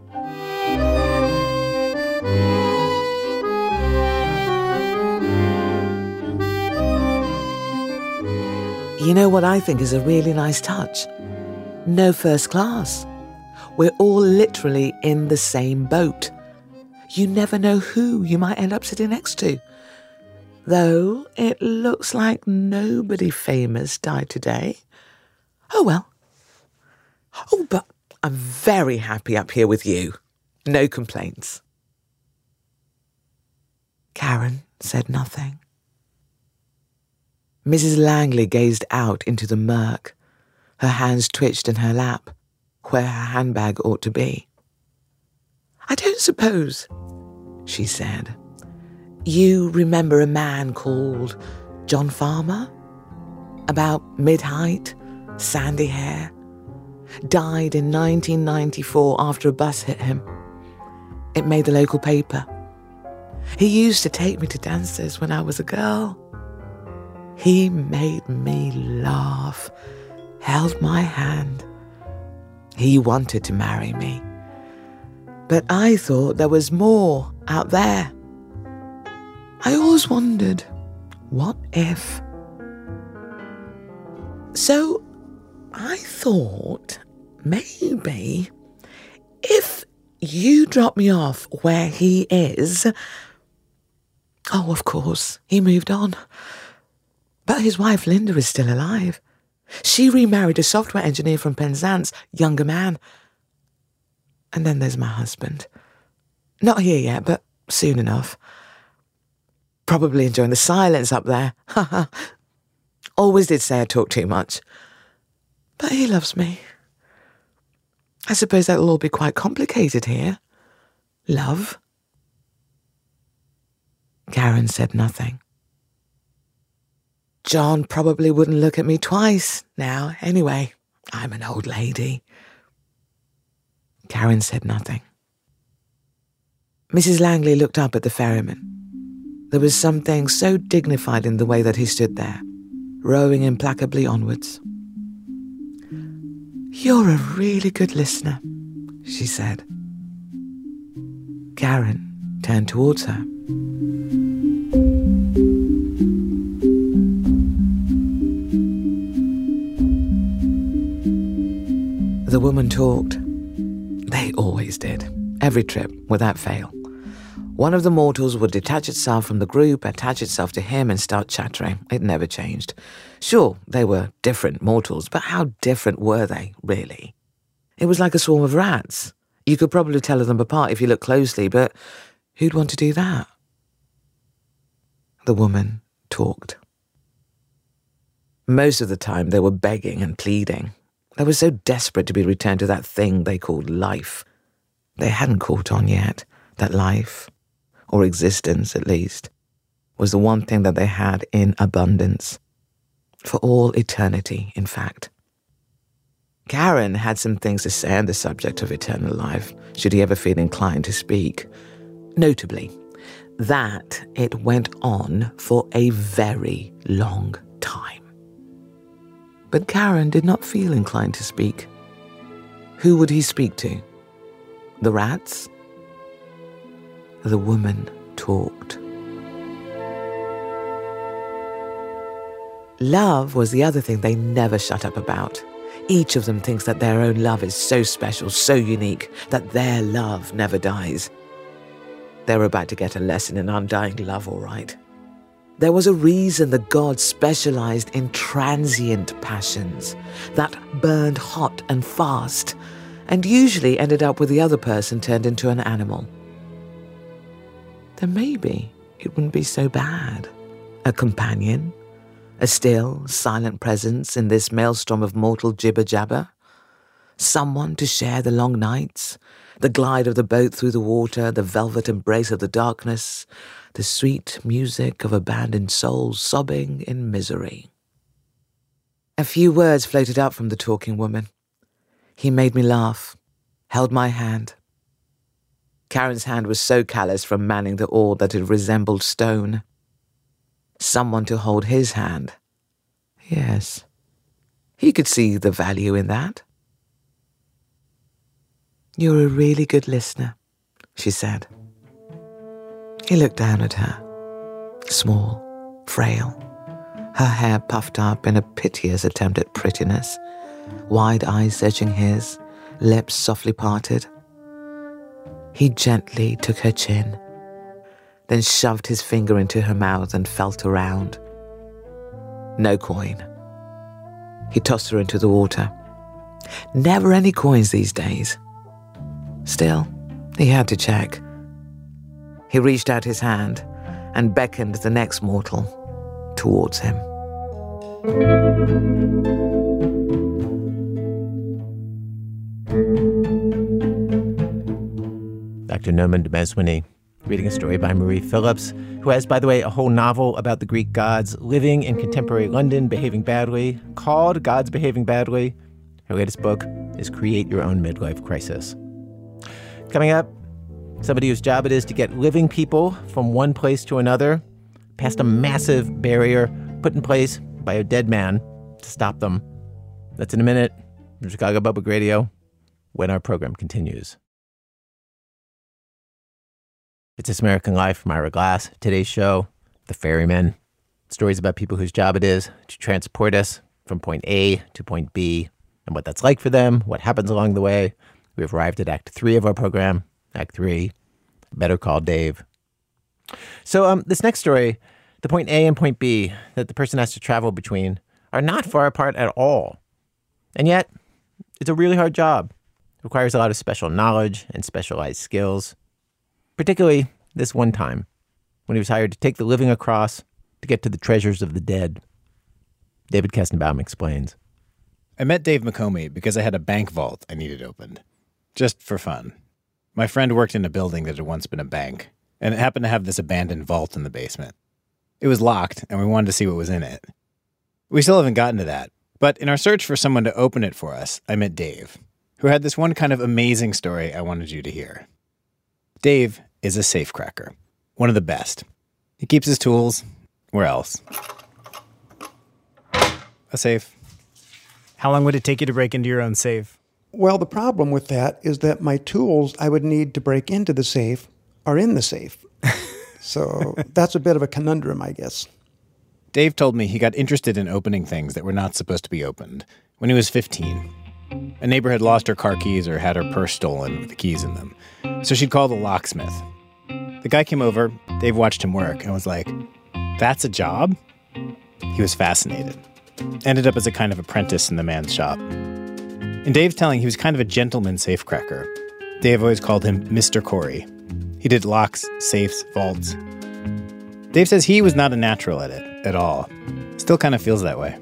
Speaker 15: You know what I think is a really nice touch? No first class. We're all literally in the same boat. You never know who you might end up sitting next to. Though it looks like nobody famous died today. Oh well. Oh, but I'm very happy up here with you. No complaints. Charon said nothing. Mrs. Langley gazed out into the murk. Her hands twitched in her lap, where her handbag ought to be. I don't suppose, she said, you remember a man called John Farmer? About mid height, sandy hair. Died in 1994 after a bus hit him. It made the local paper. He used to take me to dances when I was a girl. He made me laugh, held my hand. He wanted to marry me. But I thought there was more out there. I always wondered, what if? So I thought maybe if you drop me off where he is. Oh, of course, he moved on. But his wife Linda is still alive. She remarried a software engineer from Penzance, younger man. And then there's my husband. Not here yet, but soon enough. Probably enjoying the silence up there. <laughs> Always did say I talk too much. But he loves me. I suppose that'll all be quite complicated here. Love. Charon said nothing. John probably wouldn't look at me twice now, anyway. I'm an old lady. Charon said nothing. Mrs. Langley looked up at the ferryman. There was something so dignified in the way that he stood there, rowing implacably onwards. You're a really good listener, she said. Charon turned towards her. The woman talked. They always did, every trip, without fail. One of the mortals would detach itself from the group, attach itself to him, and start chattering. It never changed. Sure, they were different mortals, but how different were they, really? It was like a swarm of rats. You could probably tell them apart if you looked closely, but who'd want to do that? The woman talked. Most of the time, they were begging and pleading. They were so desperate to be returned to that thing they called life. They hadn't caught on yet that life, or existence at least, was the one thing that they had in abundance. For all eternity, in fact. Charon had some things to say on the subject of eternal life, should he ever feel inclined to speak. Notably, that it went on for a very long time. But Charon did not feel inclined to speak. Who would he speak to? The rats? The woman talked. Love was the other thing they never shut up about. Each of them thinks that their own love is so special, so unique, that their love never dies. They were about to get a lesson in undying love, all right. There was a reason the gods specialized in transient passions that burned hot and fast, and usually ended up with the other person turned into an animal. Then maybe it wouldn't be so bad. A companion, a still, silent presence in this maelstrom of mortal jibber jabber. Someone to share the long nights, the glide of the boat through the water, the velvet embrace of the darkness, the sweet music of abandoned souls sobbing in misery. A few words floated out from the talking woman. He made me laugh, held my hand. Charon's hand was so callous from manning the oar that it resembled stone. Someone to hold his hand. Yes, he could see the value in that. You're a really good listener, she said. He looked down at her, small, frail, her hair puffed up in a piteous attempt at prettiness, wide eyes searching his, lips softly parted. He gently took her chin, then shoved his finger into her mouth and felt around. No coin. He tossed her into the water. Never any coins these days. Still, he had to check. He reached out his hand and beckoned the next mortal towards him.
Speaker 1: Dr. Noma Dumezweni reading a story by Marie Phillips, who has, by the way, a whole novel about the Greek gods living in contemporary London behaving badly, called Gods Behaving Badly. Her latest book is Create Your Own Midlife Crisis. Coming up, somebody whose job it is to get living people from one place to another past a massive barrier put in place by a dead man to stop them. That's in a minute from Chicago Public Radio when our program continues. It's This American Life from Ira Glass. Today's show, The Ferrymen. Stories about people whose job it is to transport us from point A to point B and what that's like for them, what happens along the way. We've arrived at Act Three of our program. Act Three, Better Call Dave. So, um, this next story, the point A and point B that the person has to travel between are not far apart at all. And yet, it's a really hard job. It requires a lot of special knowledge and specialized skills particularly this one time when he was hired to take the living across to get to the treasures of the dead. David Kestenbaum explains.
Speaker 16: I met Dave McOmie because I had a bank vault I needed opened, just for fun. My friend worked in a building that had once been a bank, and it happened to have this abandoned vault in the basement. It was locked, and we wanted to see what was in it. We still haven't gotten to that, but in our search for someone to open it for us, I met Dave, who had this one kind of amazing story I wanted you to hear. Dave is a safecracker, one of the best. He keeps his tools where else? A safe.
Speaker 17: How long would it take you to break into your own safe?
Speaker 18: Well, the problem with that is that my tools I would need to break into the safe are in the safe. <laughs> so that's a bit of a conundrum, I guess.
Speaker 16: Dave told me he got interested in opening things that were not supposed to be opened when he was 15. A neighbor had lost her car keys or had her purse stolen with the keys in them, so she'd call the locksmith. The guy came over, Dave watched him work, and was like, That's a job? He was fascinated. Ended up as a kind of apprentice in the man's shop. In Dave's telling, he was kind of a gentleman safecracker. Dave always called him Mr. Corey. He did locks, safes, vaults. Dave says he was not a natural at it at all. Still kind of feels that way.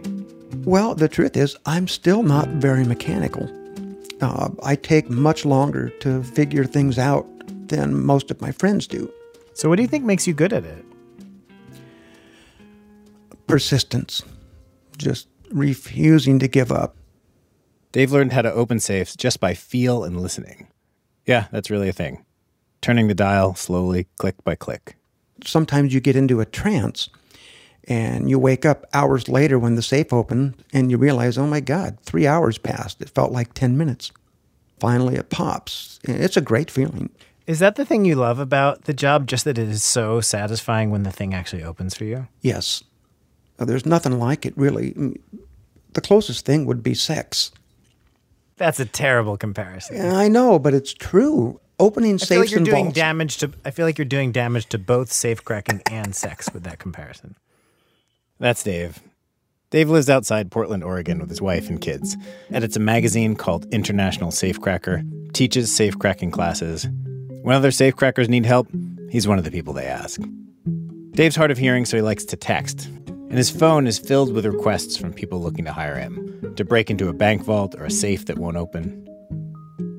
Speaker 18: Well, the truth is, I'm still not very mechanical. Uh, I take much longer to figure things out than most of my friends do.
Speaker 17: So, what do you think makes you good at it?
Speaker 18: Persistence, just refusing to give up.
Speaker 16: Dave learned how to open safes just by feel and listening. Yeah, that's really a thing. Turning the dial slowly, click by click.
Speaker 18: Sometimes you get into a trance and you wake up hours later when the safe opened and you realize, oh my God, three hours passed. It felt like 10 minutes. Finally, it pops. It's a great feeling.
Speaker 17: Is that the thing you love about the job? Just that it is so satisfying when the thing actually opens for you?
Speaker 18: Yes. There's nothing like it, really. The closest thing would be sex.
Speaker 17: That's a terrible comparison.
Speaker 18: Yeah, I know, but it's true. Opening
Speaker 17: I
Speaker 18: safes
Speaker 17: feel like you're
Speaker 18: and
Speaker 17: doing
Speaker 18: vaults-
Speaker 17: damage to. I feel like you're doing damage to both safe cracking and sex with that comparison.
Speaker 16: That's Dave. Dave lives outside Portland, Oregon with his wife and kids, edits a magazine called International Safecracker, teaches safecracking classes. When other safecrackers need help, he's one of the people they ask. Dave's hard of hearing, so he likes to text, and his phone is filled with requests from people looking to hire him to break into a bank vault or a safe that won't open.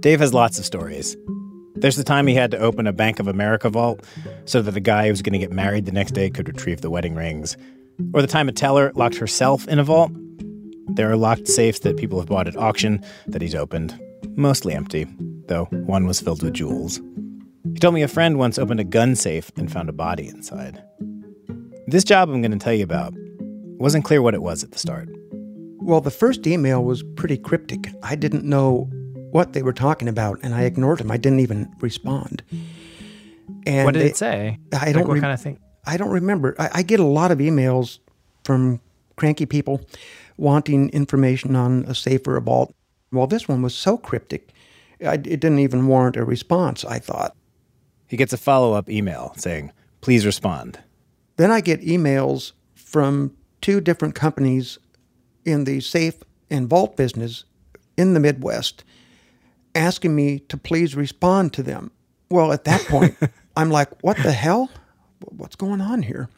Speaker 16: Dave has lots of stories. There's the time he had to open a Bank of America vault so that the guy who was going to get married the next day could retrieve the wedding rings. Or the time a teller locked herself in a vault. There are locked safes that people have bought at auction that he's opened, mostly empty, though one was filled with jewels. He told me a friend once opened a gun safe and found a body inside. This job I'm going to tell you about wasn't clear what it was at the start.
Speaker 18: Well, the first email was pretty cryptic. I didn't know what they were talking about, and I ignored them. I didn't even respond. And
Speaker 17: what did
Speaker 18: they-
Speaker 17: it say?
Speaker 18: I don't.
Speaker 17: what
Speaker 18: rem-
Speaker 17: kind of thing?
Speaker 18: I don't remember. I, I get a lot of emails from cranky people wanting information on a safer or vault. Well, this one was so cryptic, I, it didn't even warrant a response. I thought.
Speaker 16: He gets a follow up email saying, please respond.
Speaker 18: Then I get emails from two different companies in the safe and vault business in the Midwest asking me to please respond to them. Well, at that point, <laughs> I'm like, what the hell? What's going on here?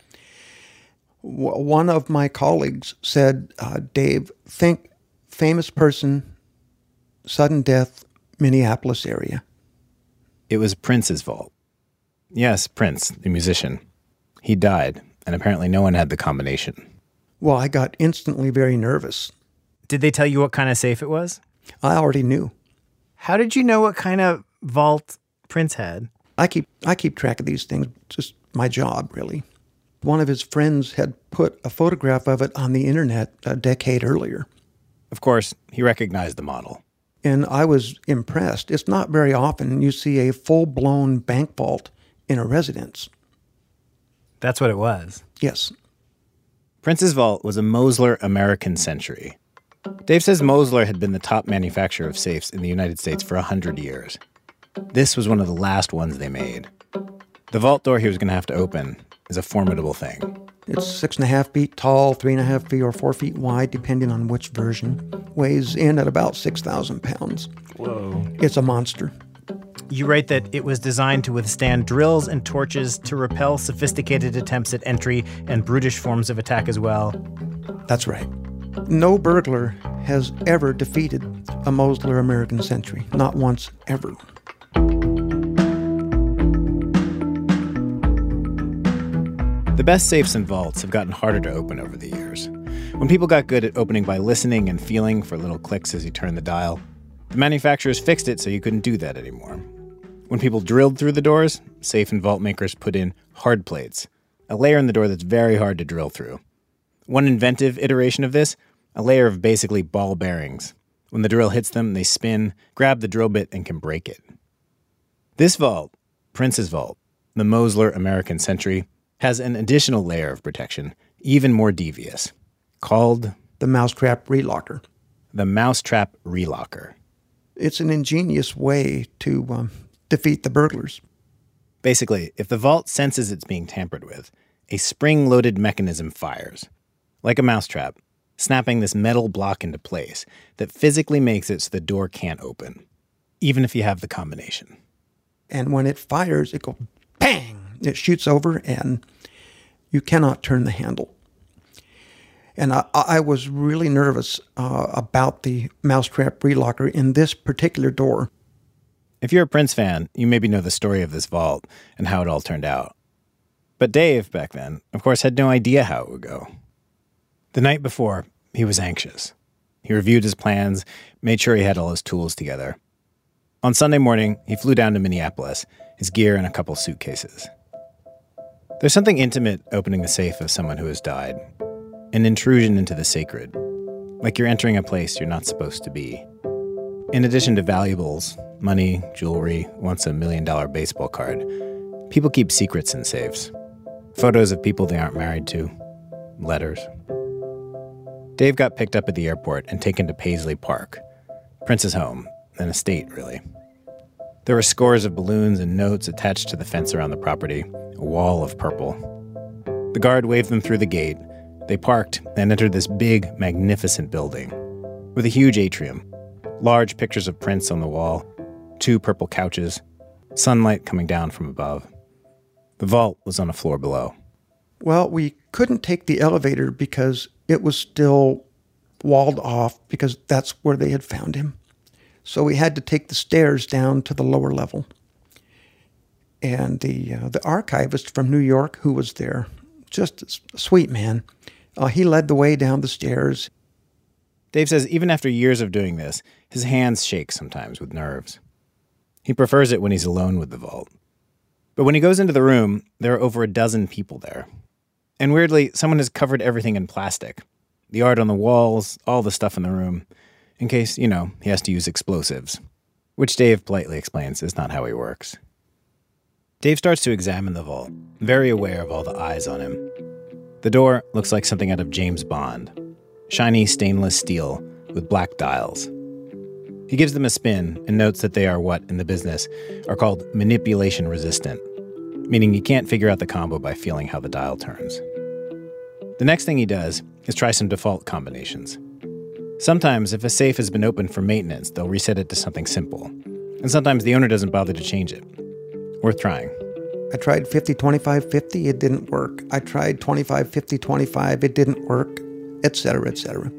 Speaker 18: One of my colleagues said, uh, Dave, think famous person, sudden death, Minneapolis area.
Speaker 16: It was Prince's vault. Yes, Prince, the musician. He died, and apparently no one had the combination.
Speaker 18: Well, I got instantly very nervous.
Speaker 17: Did they tell you what kind of safe it was?
Speaker 18: I already knew.
Speaker 17: How did you know what kind of vault Prince had?
Speaker 18: I keep I keep track of these things. Just my job, really. One of his friends had put a photograph of it on the internet a decade earlier,
Speaker 16: Of course, he recognized the model.
Speaker 18: and I was impressed. It's not very often you see a full-blown bank vault in a residence.
Speaker 17: That's what it was.
Speaker 18: Yes.
Speaker 16: Prince's vault was a Mosler American Century. Dave says Mosler had been the top manufacturer of safes in the United States for 100 years. This was one of the last ones they made. The vault door he was going to have to open is a formidable thing.
Speaker 18: It's six and a half feet tall, three and a half feet or four feet wide, depending on which version. Weighs in at about 6,000 pounds.
Speaker 17: Whoa.
Speaker 18: It's a monster.
Speaker 17: You write that it was designed to withstand drills and torches to repel sophisticated attempts at entry and brutish forms of attack as well.
Speaker 18: That's right. No burglar has ever defeated a Mosler American Century, Not once, ever.
Speaker 16: The best safes and vaults have gotten harder to open over the years. When people got good at opening by listening and feeling for little clicks as you turn the dial, the manufacturers fixed it so you couldn't do that anymore. When people drilled through the doors, safe and vault makers put in hard plates, a layer in the door that's very hard to drill through. One inventive iteration of this, a layer of basically ball bearings. When the drill hits them, they spin, grab the drill bit, and can break it. This vault, Prince's Vault, the Mosler American Century, has an additional layer of protection, even more devious, called
Speaker 18: the Mousetrap Relocker.
Speaker 16: The Mousetrap Relocker.
Speaker 18: It's an ingenious way to um, defeat the burglars.
Speaker 16: Basically, if the vault senses it's being tampered with, a spring loaded mechanism fires, like a mousetrap, snapping this metal block into place that physically makes it so the door can't open, even if you have the combination.
Speaker 18: And when it fires, it goes bang! It shoots over, and you cannot turn the handle. And I, I was really nervous uh, about the mousetrap relocker in this particular door.
Speaker 16: If you're a Prince fan, you maybe know the story of this vault and how it all turned out. But Dave, back then, of course, had no idea how it would go. The night before, he was anxious. He reviewed his plans, made sure he had all his tools together. On Sunday morning, he flew down to Minneapolis, his gear in a couple suitcases. There's something intimate opening the safe of someone who has died, an intrusion into the sacred, like you're entering a place you're not supposed to be. In addition to valuables, money, jewelry, once a million dollar baseball card, people keep secrets in safes. Photos of people they aren't married to, letters. Dave got picked up at the airport and taken to Paisley Park, Prince's home, an estate, really. There were scores of balloons and notes attached to the fence around the property, a wall of purple. The guard waved them through the gate. They parked and entered this big, magnificent building with a huge atrium, large pictures of Prince on the wall, two purple couches, sunlight coming down from above. The vault was on a floor below.
Speaker 18: Well, we couldn't take the elevator because it was still walled off because that's where they had found him. So we had to take the stairs down to the lower level. And the uh, the archivist from New York who was there, just a sweet man, uh, he led the way down the stairs.
Speaker 16: Dave says even after years of doing this, his hands shake sometimes with nerves. He prefers it when he's alone with the vault. But when he goes into the room, there are over a dozen people there. And weirdly, someone has covered everything in plastic the art on the walls, all the stuff in the room, in case, you know, he has to use explosives, which Dave politely explains is not how he works. Dave starts to examine the vault, very aware of all the eyes on him. The door looks like something out of James Bond shiny stainless steel with black dials. He gives them a spin and notes that they are what, in the business, are called manipulation resistant, meaning you can't figure out the combo by feeling how the dial turns. The next thing he does is try some default combinations. Sometimes, if a safe has been opened for maintenance, they'll reset it to something simple. And sometimes the owner doesn't bother to change it. Worth trying.
Speaker 18: I tried 50 25 50, it didn't work. I tried 25 50 25, it didn't work, etc., etc.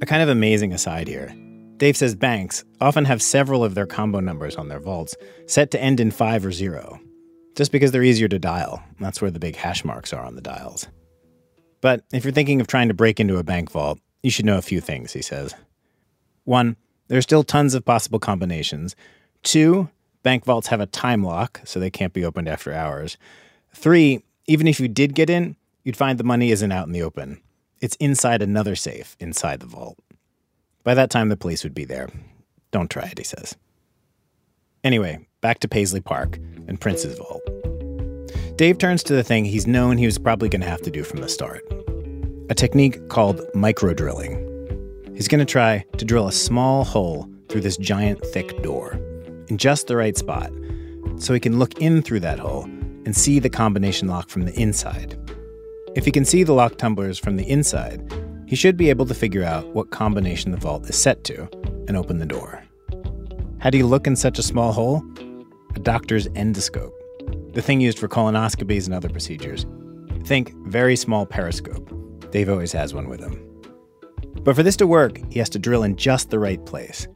Speaker 16: A kind of amazing aside here. Dave says banks often have several of their combo numbers on their vaults set to end in 5 or 0, just because they're easier to dial. That's where the big hash marks are on the dials. But if you're thinking of trying to break into a bank vault, you should know a few things, he says. One, there are still tons of possible combinations. Two, bank vaults have a time lock, so they can't be opened after hours. Three, even if you did get in, you'd find the money isn't out in the open. It's inside another safe inside the vault. By that time, the police would be there. Don't try it, he says. Anyway, back to Paisley Park and Prince's vault. Dave turns to the thing he's known he was probably going to have to do from the start a technique called micro drilling. He's going to try to drill a small hole through this giant, thick door in just the right spot so he can look in through that hole and see the combination lock from the inside. If he can see the lock tumblers from the inside, he should be able to figure out what combination the vault is set to and open the door. How do you look in such a small hole? A doctor's endoscope the thing used for colonoscopies and other procedures. Think very small periscope. Dave always has one with him. But for this to work, he has to drill in just the right place.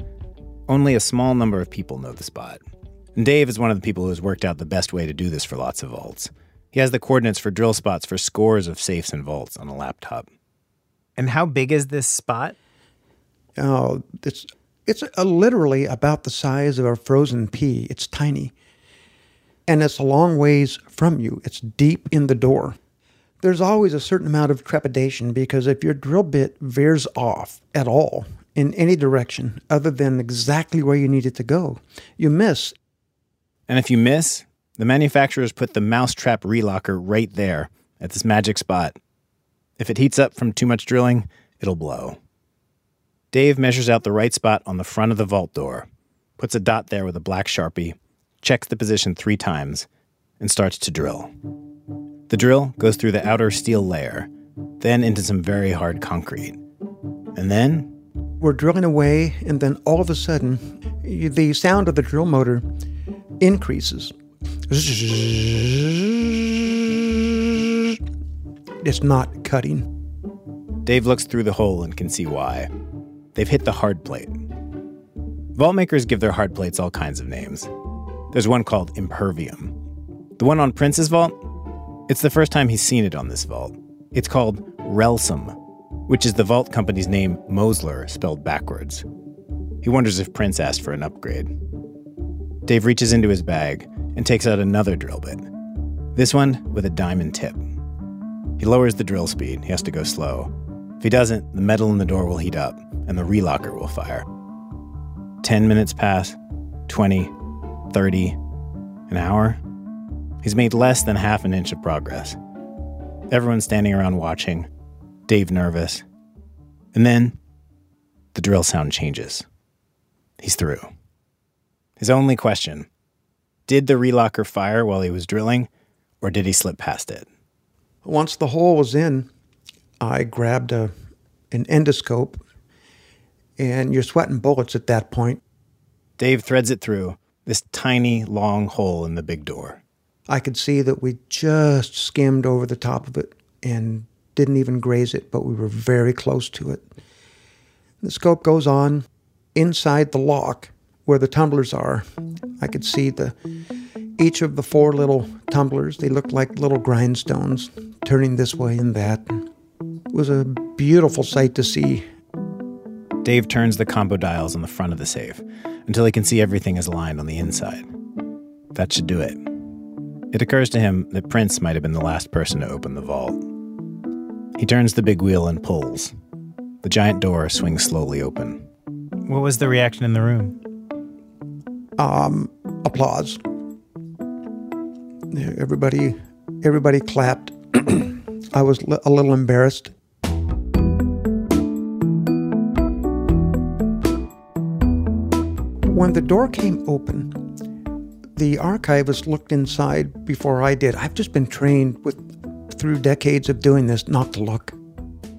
Speaker 16: Only a small number of people know the spot. And Dave is one of the people who has worked out the best way to do this for lots of vaults. He has the coordinates for drill spots for scores of safes and vaults on a laptop.
Speaker 17: And how big is this spot?
Speaker 18: Oh, it's it's uh, literally about the size of a frozen pea. It's tiny and it's a long ways from you. It's deep in the door. There's always a certain amount of trepidation because if your drill bit veers off at all in any direction other than exactly where you need it to go, you miss.
Speaker 16: And if you miss, the manufacturers put the mousetrap relocker right there at this magic spot. If it heats up from too much drilling, it'll blow. Dave measures out the right spot on the front of the vault door, puts a dot there with a black sharpie, checks the position three times, and starts to drill. The drill goes through the outer steel layer, then into some very hard concrete. And then
Speaker 18: We're drilling away, and then all of a sudden, the sound of the drill motor increases. It's not cutting.
Speaker 16: Dave looks through the hole and can see why. They've hit the hard plate. Vault makers give their hard plates all kinds of names. There's one called Impervium. The one on Prince's vault? It's the first time he's seen it on this vault. It's called Relsom, which is the vault company's name Mosler spelled backwards. He wonders if Prince asked for an upgrade. Dave reaches into his bag and takes out another drill bit. This one with a diamond tip. He lowers the drill speed. He has to go slow. If he doesn't, the metal in the door will heat up and the relocker will fire. 10 minutes pass, 20, 30, an hour. He's made less than half an inch of progress. Everyone's standing around watching, Dave nervous. And then the drill sound changes. He's through. His only question did the relocker fire while he was drilling, or did he slip past it?
Speaker 18: Once the hole was in, I grabbed a, an endoscope, and you're sweating bullets at that point.
Speaker 16: Dave threads it through this tiny, long hole in the big door.
Speaker 18: I could see that we just skimmed over the top of it and didn't even graze it, but we were very close to it. The scope goes on inside the lock where the tumblers are. I could see the each of the four little tumblers. They looked like little grindstones turning this way and that. It was a beautiful sight to see.
Speaker 16: Dave turns the combo dials on the front of the safe until he can see everything is aligned on the inside. That should do it. It occurs to him that Prince might have been the last person to open the vault. He turns the big wheel and pulls. The giant door swings slowly open.
Speaker 17: What was the reaction in the room?
Speaker 18: Um, applause. Everybody, everybody clapped. <clears throat> I was li- a little embarrassed. When the door came open, the archivist looked inside before I did. I've just been trained with through decades of doing this not to look.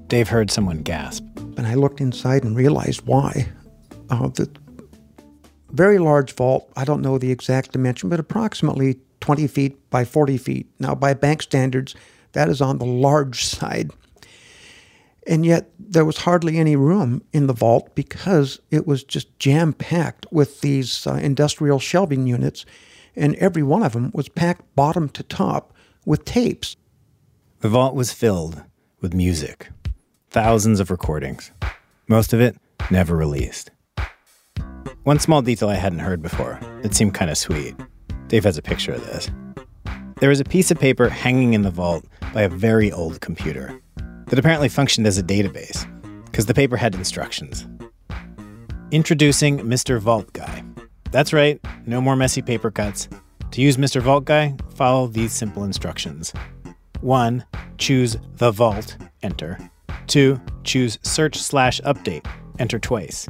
Speaker 16: Dave heard someone gasp.
Speaker 18: And I looked inside and realized why. Uh, the very large vault, I don't know the exact dimension, but approximately 20 feet by 40 feet. Now, by bank standards, that is on the large <laughs> side. And yet, there was hardly any room in the vault because it was just jam packed with these uh, industrial shelving units, and every one of them was packed bottom to top with tapes.
Speaker 16: The vault was filled with music, thousands of recordings, most of it never released. One small detail I hadn't heard before that seemed kind of sweet. Dave has a picture of this. There was a piece of paper hanging in the vault by a very old computer that apparently functioned as a database because the paper had instructions. Introducing Mr. Vault Guy. That's right, no more messy paper cuts. To use Mr. Vault Guy, follow these simple instructions. 1. Choose the vault, enter. 2. Choose search slash update, enter twice.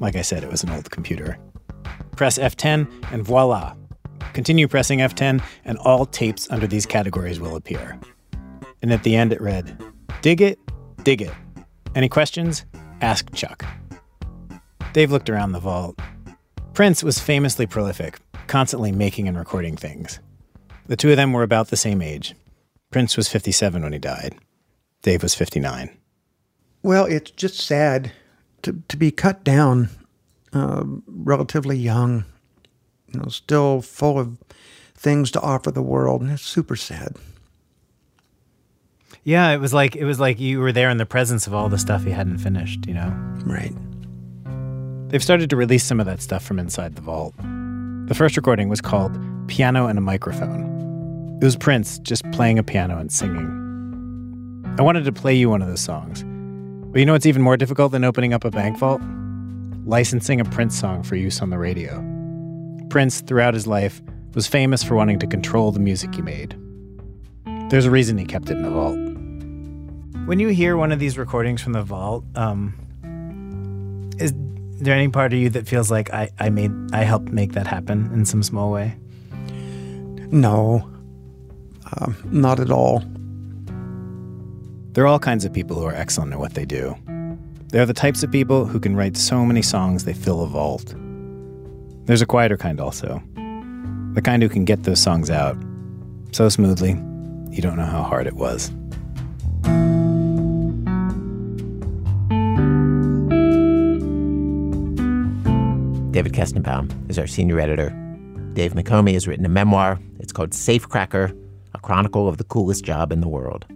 Speaker 16: Like I said, it was an old computer. Press F10 and voila. Continue pressing F10 and all tapes under these categories will appear. And at the end it read, Dig it, dig it. Any questions? Ask Chuck. Dave looked around the vault. Prince was famously prolific, constantly making and recording things. The two of them were about the same age. Prince was 57 when he died. Dave was 59.
Speaker 18: Well, it's just sad to, to be cut down uh, relatively young, you know, still full of things to offer the world, and it's super sad.
Speaker 17: Yeah, it was like it was like you were there in the presence of all the stuff he hadn't finished, you know.
Speaker 18: Right.
Speaker 16: They've started to release some of that stuff from inside the vault. The first recording was called Piano and a Microphone. It was Prince just playing a piano and singing. I wanted to play you one of those songs. But you know what's even more difficult than opening up a bank vault? Licensing a Prince song for use on the radio. Prince, throughout his life, was famous for wanting to control the music he made. There's a reason he kept it in the vault.
Speaker 17: When you hear one of these recordings from the vault, um, is there any part of you that feels like I, I made I helped make that happen in some small way?
Speaker 18: No, Uh, not at all.
Speaker 16: There are all kinds of people who are excellent at what they do. They're the types of people who can write so many songs they fill a vault. There's a quieter kind also. The kind who can get those songs out so smoothly, you don't know how hard it was.
Speaker 1: David Kestenbaum is our senior editor. Dave McOmie has written a memoir. It's called Safecracker, a chronicle of the coolest job in the world.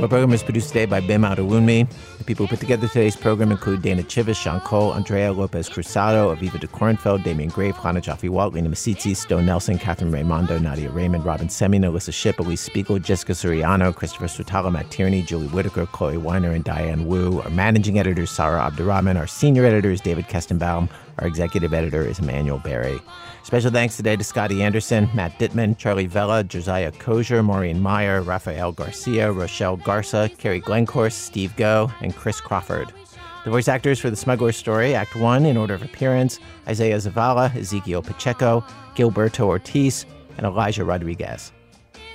Speaker 1: Our program is produced today by Bim Adewunmi. The people who put together today's program include Dana Chivas, Sean Cole, Andrea Lopez Cruzado, Aviva de Kornfeld, Damian Graef, Chana Joffe Walt, Lena Masitzi, Stowe Nelson, Catherine Raimondo, Nadia Raymond, Robin Semien, Alissa Shipp, Elise Spiegel, Jessica Suriano, Christopher Swetala, Matt Tierney, Julie Whitaker, Chloe Weiner, and Diane Wu. Our managing editor is Sarah Abdurrahman. Our senior editor is David Kestenbaum. Our executive editor is Emanuele Berry. Special thanks today to Scotty Anderson, Matt Dittman, Charlie Vella, Josiah Kozier, Maureen Meyer, Rafael Garcia, Rochelle Garza, Carrie Glencourse, Steve Go, and Chris Crawford. The voice actors for The Smuggler's Story, Act 1, in order of appearance Isaiah Zavala, Ezekiel Pacheco, Gilberto Ortiz, and Elijah Rodriguez.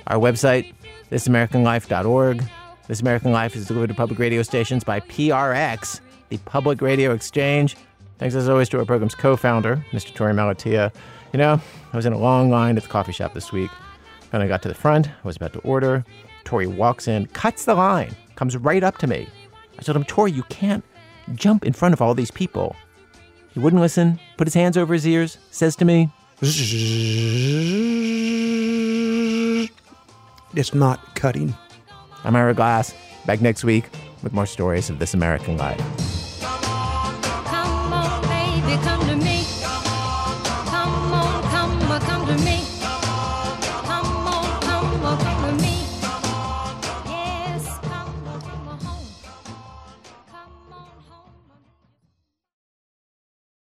Speaker 1: Our website, thisamericanlife.org. This American Life is delivered to public radio stations by PRX, the Public Radio Exchange. Thanks as always to our program's co founder, Mr. Torey Malatia. You know, I was in a long line at the coffee shop this week. When I got to the front, I was about to order. Torey walks in, cuts the line, comes right up to me. I told him, Torey, you can't jump in front of all these people. He wouldn't listen, put his hands over his ears, says to me,
Speaker 18: It's not cutting.
Speaker 1: I'm Ira Glass, back next week with more stories of this American life.
Speaker 19: Come on, baby, come